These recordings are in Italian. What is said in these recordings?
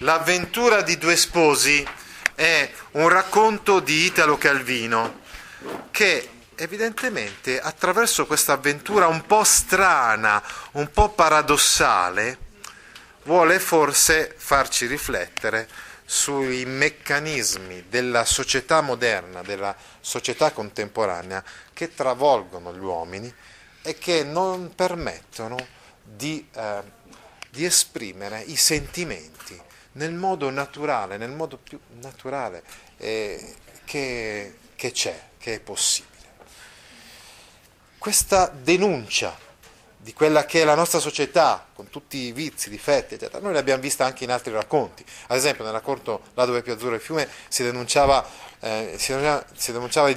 L'avventura di due sposi è un racconto di Italo Calvino che evidentemente attraverso questa avventura un po' strana, un po' paradossale, vuole forse farci riflettere sui meccanismi della società moderna, della società contemporanea che travolgono gli uomini e che non permettono di, eh, di esprimere i sentimenti nel modo naturale, nel modo più naturale eh, che, che c'è, che è possibile. Questa denuncia di quella che è la nostra società, con tutti i vizi, i difetti, eccetera, noi l'abbiamo vista anche in altri racconti. Ad esempio, nel racconto Là dove è più azzurro il fiume si, denunciava, eh, si, si, denunciava, i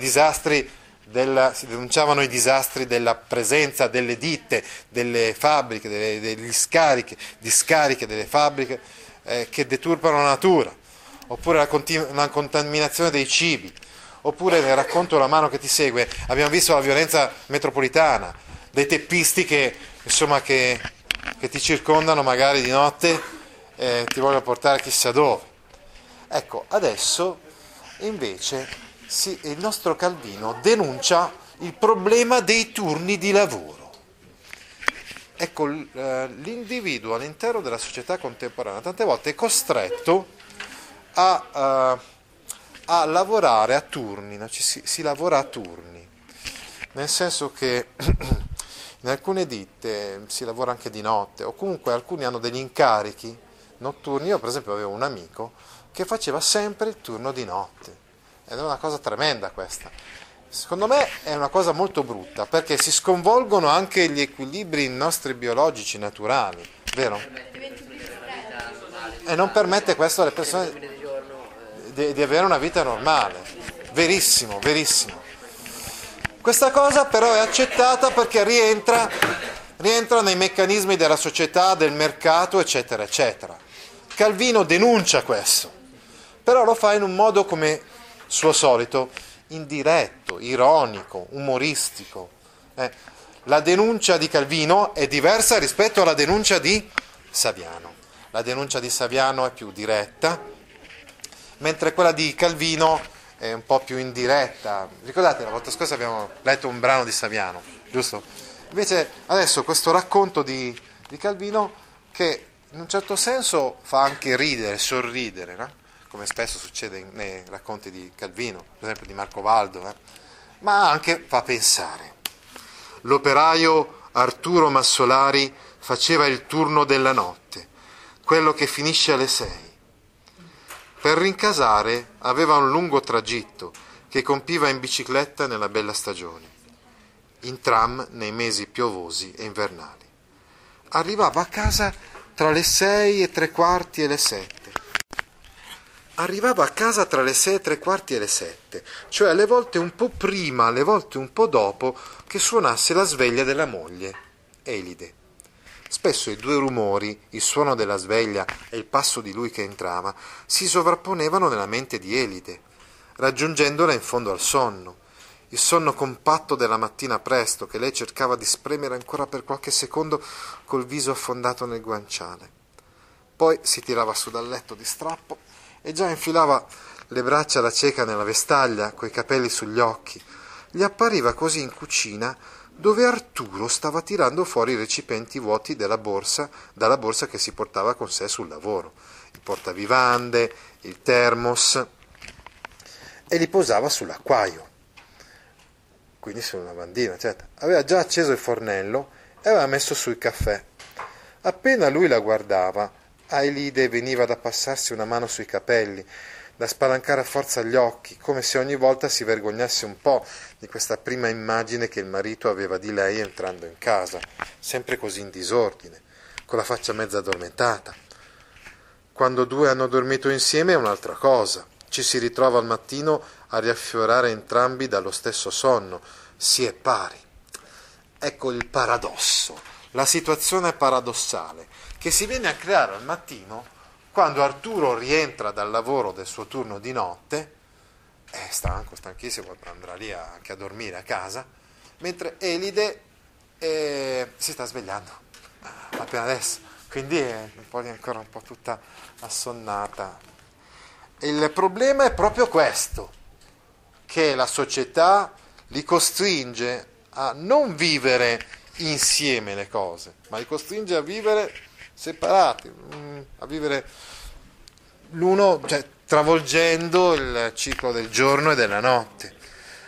della, si denunciavano i disastri della presenza delle ditte, delle fabbriche, delle, degli scarichi, discariche delle fabbriche eh, che deturpano la natura, oppure la, continu- la contaminazione dei cibi, oppure nel racconto La mano che ti segue abbiamo visto la violenza metropolitana, dei teppisti che, insomma, che, che ti circondano magari di notte e ti vogliono portare chissà dove. Ecco, adesso invece sì, il nostro Calvino denuncia il problema dei turni di lavoro. Ecco, eh, l'individuo all'interno della società contemporanea tante volte è costretto a, uh, a lavorare a turni, no? si, si lavora a turni, nel senso che in alcune ditte si lavora anche di notte o comunque alcuni hanno degli incarichi notturni. Io per esempio avevo un amico che faceva sempre il turno di notte ed è una cosa tremenda questa. Secondo me è una cosa molto brutta perché si sconvolgono anche gli equilibri nostri biologici naturali, vero? E non permette questo alle persone di, di avere una vita normale. Verissimo, verissimo. Questa cosa però è accettata perché rientra, rientra nei meccanismi della società, del mercato, eccetera, eccetera. Calvino denuncia questo, però lo fa in un modo come suo solito, indiretto, ironico, umoristico. Eh, la denuncia di Calvino è diversa rispetto alla denuncia di Saviano. La denuncia di Saviano è più diretta, mentre quella di Calvino è un po' più indiretta. Ricordate, la volta scorsa abbiamo letto un brano di Saviano, giusto? Invece adesso questo racconto di, di Calvino che in un certo senso fa anche ridere, sorridere, no? Come spesso succede nei racconti di Calvino, per esempio di Marco Valdo, eh? ma anche fa pensare. L'operaio Arturo Massolari faceva il turno della notte, quello che finisce alle sei per rincasare aveva un lungo tragitto che compiva in bicicletta nella bella stagione, in tram nei mesi piovosi e invernali. Arrivava a casa tra le sei e tre quarti e le sette. Arrivava a casa tra le sei e tre quarti e le sette, cioè alle volte un po' prima, alle volte un po' dopo che suonasse la sveglia della moglie, Elide. Spesso i due rumori, il suono della sveglia e il passo di lui che entrava, si sovrapponevano nella mente di Elide, raggiungendola in fondo al sonno, il sonno compatto della mattina presto che lei cercava di spremere ancora per qualche secondo col viso affondato nel guanciale. Poi si tirava su dal letto di strappo e già infilava le braccia alla cieca nella vestaglia, coi capelli sugli occhi. Gli appariva così in cucina dove Arturo stava tirando fuori i recipienti vuoti della borsa, dalla borsa che si portava con sé sul lavoro, il portavivande, il termos, e li posava sull'acquaio, quindi su una lavandina, eccetera. Aveva già acceso il fornello e aveva messo su il caffè. Appena lui la guardava, Ailide veniva da passarsi una mano sui capelli, da spalancare a forza gli occhi, come se ogni volta si vergognasse un po' di questa prima immagine che il marito aveva di lei entrando in casa, sempre così in disordine, con la faccia mezza addormentata, Quando due hanno dormito insieme è un'altra cosa. Ci si ritrova al mattino a riaffiorare entrambi dallo stesso sonno. Si è pari. Ecco il paradosso, la situazione paradossale che si viene a creare al mattino quando Arturo rientra dal lavoro del suo turno di notte, è stanco, stanchissimo, andrà lì anche a dormire a casa, mentre Elide eh, si sta svegliando appena adesso, quindi è un ancora un po' tutta assonnata. Il problema è proprio questo, che la società li costringe a non vivere insieme le cose, ma li costringe a vivere separati, mm, a vivere l'uno, cioè travolgendo il ciclo del giorno e della notte.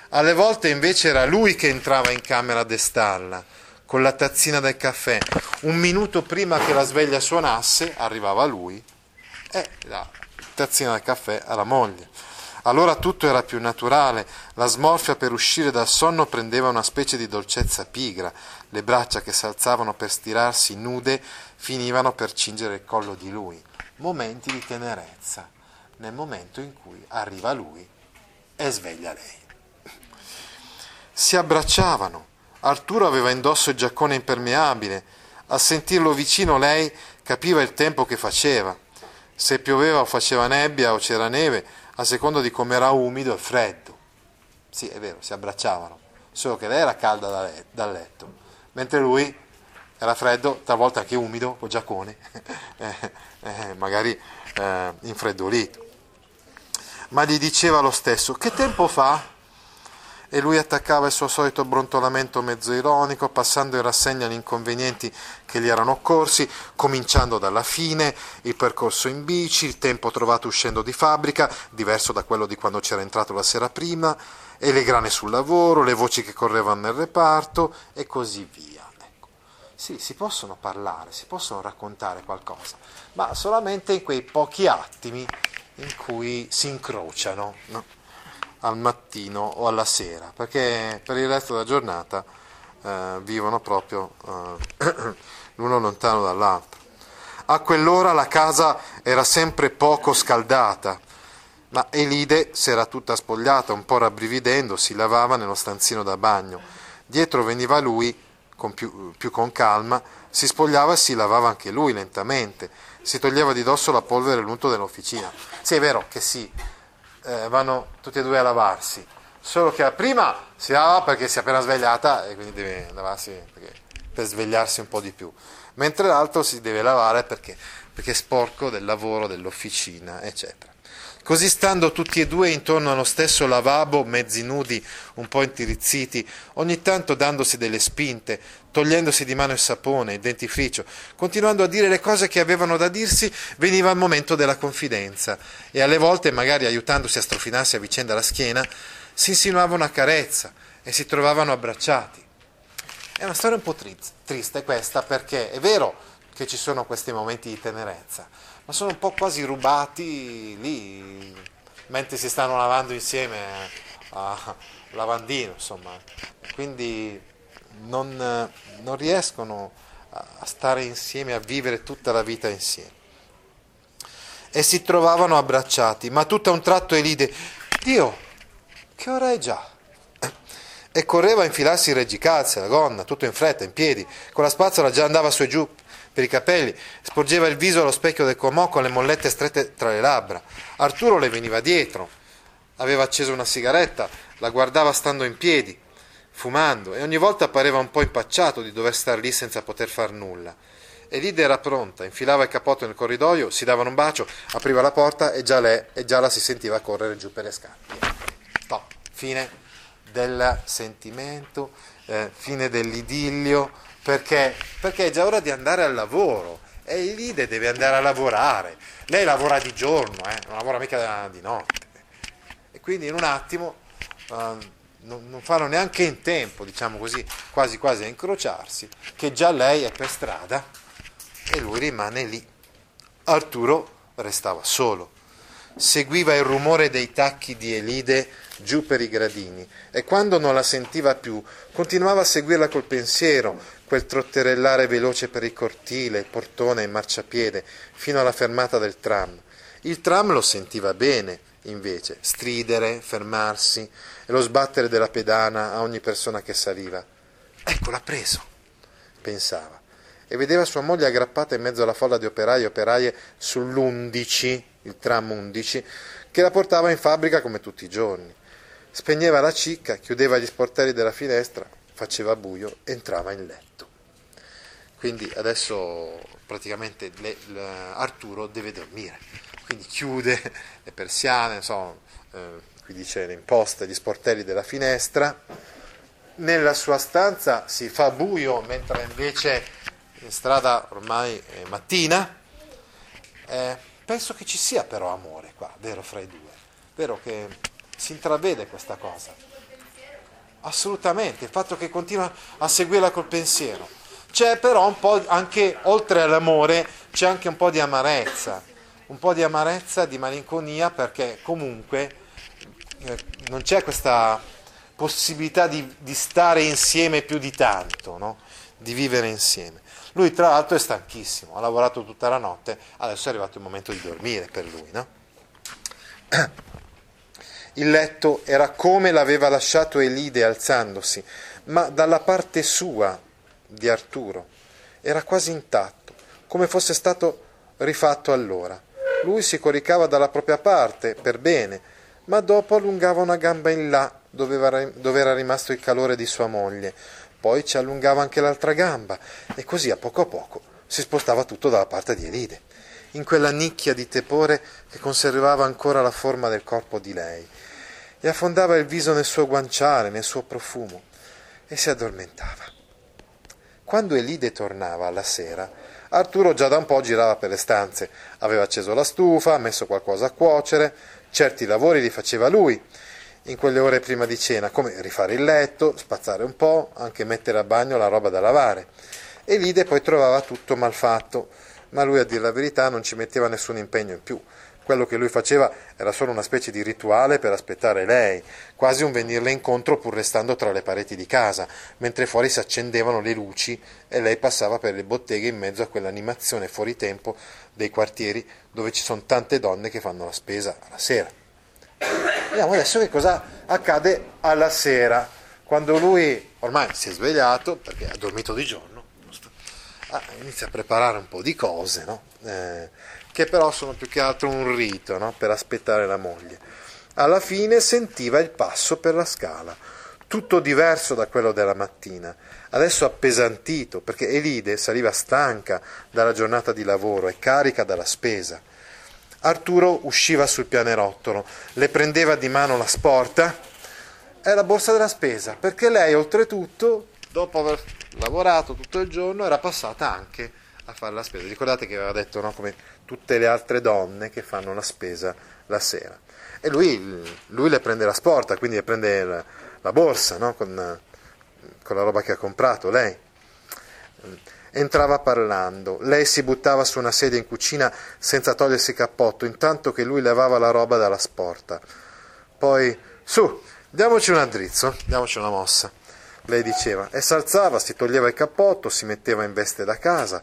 Alle volte invece era lui che entrava in camera a destarla, con la tazzina del caffè. Un minuto prima che la sveglia suonasse, arrivava lui e la tazzina del caffè alla moglie. Allora tutto era più naturale, la smorfia per uscire dal sonno prendeva una specie di dolcezza pigra, le braccia che si alzavano per stirarsi nude finivano per cingere il collo di lui. Momenti di tenerezza, nel momento in cui arriva lui e sveglia lei. Si abbracciavano. Arturo aveva indosso il giaccone impermeabile. A sentirlo vicino lei capiva il tempo che faceva. Se pioveva o faceva nebbia o c'era neve, a seconda di come era umido e freddo. Sì, è vero, si abbracciavano, solo che lei era calda dal letto, mentre lui era freddo, talvolta anche umido, con giaccone, eh, eh, magari eh, infreddolito. Ma gli diceva lo stesso, che tempo fa? e lui attaccava il suo solito brontolamento mezzo ironico, passando in rassegna gli inconvenienti che gli erano occorsi, cominciando dalla fine, il percorso in bici, il tempo trovato uscendo di fabbrica, diverso da quello di quando c'era entrato la sera prima, e le grane sul lavoro, le voci che correvano nel reparto e così via. Sì, si possono parlare, si possono raccontare qualcosa, ma solamente in quei pochi attimi in cui si incrociano. No? al mattino o alla sera, perché per il resto della giornata eh, vivono proprio eh, l'uno lontano dall'altro. A quell'ora la casa era sempre poco scaldata, ma Elide si era tutta spogliata, un po' rabbrividendo, si lavava nello stanzino da bagno. Dietro veniva lui, con più, più con calma, si spogliava e si lavava anche lui lentamente, si toglieva di dosso la polvere e l'unto dell'officina. Sì, è vero che sì, eh, vanno tutti e due a lavarsi, solo che la prima si lava perché si è appena svegliata e quindi deve lavarsi perché, per svegliarsi un po' di più, mentre l'altro si deve lavare perché, perché è sporco del lavoro, dell'officina, eccetera. Così stando tutti e due intorno allo stesso lavabo, mezzi nudi, un po' intirizziti, ogni tanto dandosi delle spinte, togliendosi di mano il sapone, il dentifricio, continuando a dire le cose che avevano da dirsi, veniva il momento della confidenza e alle volte, magari aiutandosi a strofinarsi a vicenda la schiena, si insinuava una carezza e si trovavano abbracciati. È una storia un po' triste questa perché è vero che ci sono questi momenti di tenerezza, ma sono un po' quasi rubati lì, mentre si stanno lavando insieme a lavandino, insomma. Quindi non, non riescono a stare insieme, a vivere tutta la vita insieme. E si trovavano abbracciati, ma tutto a un tratto Elide, Dio, che ora è già? E correva a infilarsi il reggicalze, la gonna, tutto in fretta, in piedi, con la spazzola già andava su e giù per i capelli, sporgeva il viso allo specchio del comò con le mollette strette tra le labbra. Arturo le veniva dietro, aveva acceso una sigaretta, la guardava stando in piedi, fumando, e ogni volta pareva un po' impacciato di dover star lì senza poter far nulla. Elide era pronta, infilava il cappotto nel corridoio, si davano un bacio, apriva la porta e già, lei, e già la si sentiva correre giù per le scale. Top. Fine del sentimento, eh, fine dell'idillio, perché? Perché è già ora di andare al lavoro e Elide deve andare a lavorare. Lei lavora di giorno, eh, non lavora mica di notte. E quindi in un attimo uh, non, non fanno neanche in tempo, diciamo così, quasi quasi a incrociarsi, che già lei è per strada e lui rimane lì. Arturo restava solo. Seguiva il rumore dei tacchi di Elide giù per i gradini e quando non la sentiva più continuava a seguirla col pensiero, quel trotterellare veloce per il cortile, il portone e il marciapiede, fino alla fermata del tram. Il tram lo sentiva bene, invece, stridere, fermarsi e lo sbattere della pedana a ogni persona che saliva. Ecco, l'ha preso, pensava, e vedeva sua moglie aggrappata in mezzo alla folla di operai e operaie sull'11, il tram 11, che la portava in fabbrica come tutti i giorni. Spegneva la cicca, chiudeva gli sportelli della finestra, faceva buio, entrava in letto. Quindi adesso praticamente le, le, Arturo deve dormire, quindi chiude le persiane, insomma, eh, qui dice le imposte, gli sportelli della finestra, nella sua stanza si fa buio mentre invece in strada ormai è mattina. Eh, penso che ci sia però amore qua, vero, fra i due, vero che si intravede questa cosa. Assolutamente, il fatto che continua a seguirla col pensiero. C'è però un po' anche, oltre all'amore, c'è anche un po' di amarezza, un po' di amarezza, di malinconia, perché comunque eh, non c'è questa possibilità di, di, stare insieme più di tanto, no? di vivere insieme. Lui tra l'altro è stanchissimo, ha lavorato tutta la notte, adesso è arrivato il momento di dormire per lui. No? Il letto era come l'aveva lasciato Elide alzandosi, ma dalla parte sua di Arturo. Era quasi intatto, come fosse stato rifatto allora. Lui si coricava dalla propria parte, per bene, ma dopo allungava una gamba in là dove era rimasto il calore di sua moglie, poi ci allungava anche l'altra gamba e così a poco a poco si spostava tutto dalla parte di Elide, in quella nicchia di tepore che conservava ancora la forma del corpo di lei, e affondava il viso nel suo guanciale, nel suo profumo, e si addormentava. Quando Elide tornava alla sera, Arturo già da un po' girava per le stanze, aveva acceso la stufa, messo qualcosa a cuocere, certi lavori li faceva lui, in quelle ore prima di cena, come rifare il letto, spazzare un po', anche mettere a bagno la roba da lavare. E Lide poi trovava tutto mal fatto, ma lui a dire la verità non ci metteva nessun impegno in più. Quello che lui faceva era solo una specie di rituale per aspettare lei, quasi un venirle incontro pur restando tra le pareti di casa, mentre fuori si accendevano le luci e lei passava per le botteghe in mezzo a quell'animazione fuori tempo dei quartieri dove ci sono tante donne che fanno la spesa alla sera. Vediamo adesso che cosa accade alla sera, quando lui ormai si è svegliato, perché ha dormito di giorno, ah, inizia a preparare un po' di cose, no? eh, che però sono più che altro un rito no? per aspettare la moglie. Alla fine sentiva il passo per la scala, tutto diverso da quello della mattina, adesso appesantito, perché Elide saliva stanca dalla giornata di lavoro e carica dalla spesa. Arturo usciva sul pianerottolo, le prendeva di mano la sporta e la borsa della spesa, perché lei oltretutto, dopo aver lavorato tutto il giorno, era passata anche a fare la spesa. Ricordate che aveva detto, no, come tutte le altre donne che fanno la spesa la sera. E lui, lui le prende la sporta, quindi le prende la, la borsa no, con, con la roba che ha comprato lei entrava parlando. Lei si buttava su una sedia in cucina senza togliersi il cappotto, intanto che lui levava la roba dalla sporta. Poi, su, diamoci un addrizzo, diamoci una mossa. Lei diceva, e s'alzava, si toglieva il cappotto, si metteva in veste da casa,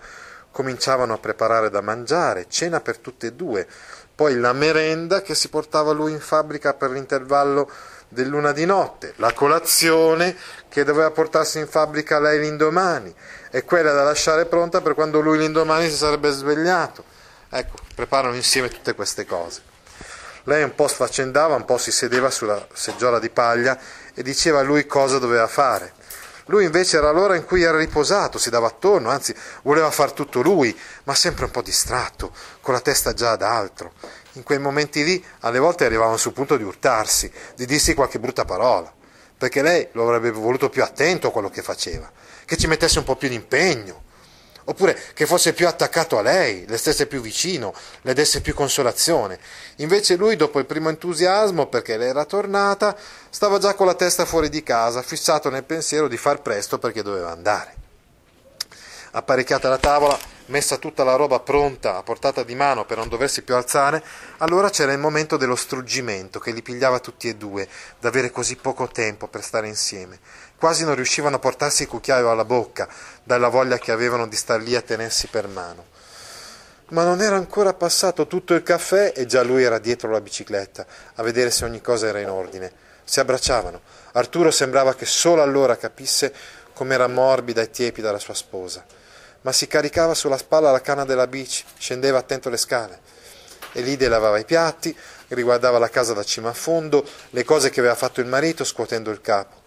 cominciavano a preparare da mangiare, cena per tutte e due, poi la merenda che si portava lui in fabbrica per l'intervallo dell'una di notte, la colazione che doveva portarsi in fabbrica lei l'indomani e quella da lasciare pronta per quando lui l'indomani si sarebbe svegliato. Ecco, preparano insieme tutte queste cose. Lei un po' sfaccendava, un po' si sedeva sulla seggiola di paglia e diceva a lui cosa doveva fare. Lui invece era l'ora in cui era riposato, si dava attorno, anzi voleva far tutto lui, ma sempre un po' distratto, con la testa già ad altro. In quei momenti lì alle volte arrivavano sul punto di urtarsi, di dirsi qualche brutta parola, perché lei lo avrebbe voluto più attento a quello che faceva che ci mettesse un po' più di impegno, oppure che fosse più attaccato a lei, le stesse più vicino, le desse più consolazione. Invece lui, dopo il primo entusiasmo, perché lei era tornata, stava già con la testa fuori di casa, fissato nel pensiero di far presto perché doveva andare. apparecchiata la tavola, messa tutta la roba pronta a portata di mano per non doversi più alzare, allora c'era il momento dello struggimento che li pigliava tutti e due, d'avere così poco tempo per stare insieme. Quasi non riuscivano a portarsi il cucchiaio alla bocca, dalla voglia che avevano di star lì a tenersi per mano. Ma non era ancora passato tutto il caffè e già lui era dietro la bicicletta, a vedere se ogni cosa era in ordine. Si abbracciavano. Arturo sembrava che solo allora capisse com'era morbida e tiepida la sua sposa. Ma si caricava sulla spalla la canna della bici, scendeva attento le scale. Elide lavava i piatti, riguardava la casa da cima a fondo, le cose che aveva fatto il marito scuotendo il capo.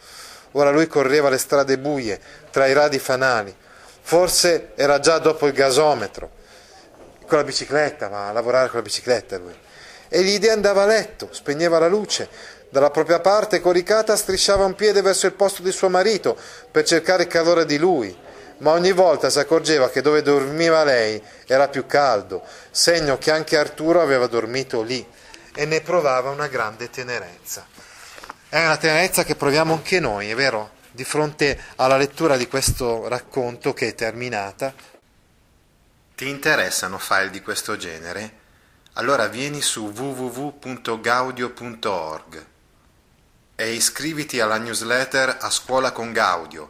Ora lui correva le strade buie, tra i radi fanali. Forse era già dopo il gasometro con la bicicletta, ma a lavorare con la bicicletta lui. E Lidia andava a letto, spegneva la luce, dalla propria parte coricata strisciava un piede verso il posto di suo marito per cercare il calore di lui, ma ogni volta si accorgeva che dove dormiva lei era più caldo, segno che anche Arturo aveva dormito lì e ne provava una grande tenerezza. È una tenerezza che proviamo anche noi, è vero? Di fronte alla lettura di questo racconto che è terminata, ti interessano file di questo genere? Allora vieni su www.gaudio.org e iscriviti alla newsletter A Scuola con Gaudio